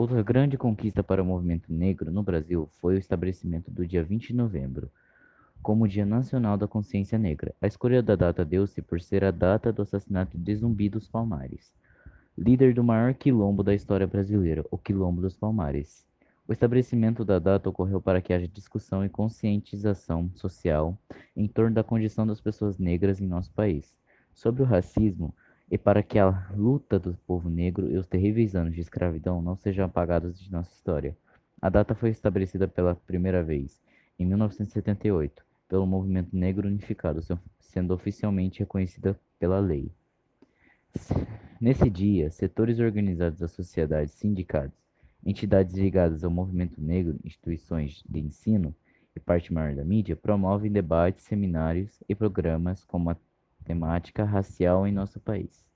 Outra grande conquista para o movimento negro no Brasil foi o estabelecimento do dia 20 de novembro como Dia Nacional da Consciência Negra. A escolha da data deu-se por ser a data do assassinato de Zumbi dos Palmares, líder do maior quilombo da história brasileira, o Quilombo dos Palmares. O estabelecimento da data ocorreu para que haja discussão e conscientização social em torno da condição das pessoas negras em nosso país, sobre o racismo e para que a luta do povo negro e os terríveis anos de escravidão não sejam apagados de nossa história. A data foi estabelecida pela primeira vez em 1978 pelo Movimento Negro Unificado, sendo oficialmente reconhecida pela lei. Nesse dia, setores organizados da sociedade, sindicatos, entidades ligadas ao movimento negro, instituições de ensino e parte maior da mídia promovem debates, seminários e programas como a temática racial em nosso país.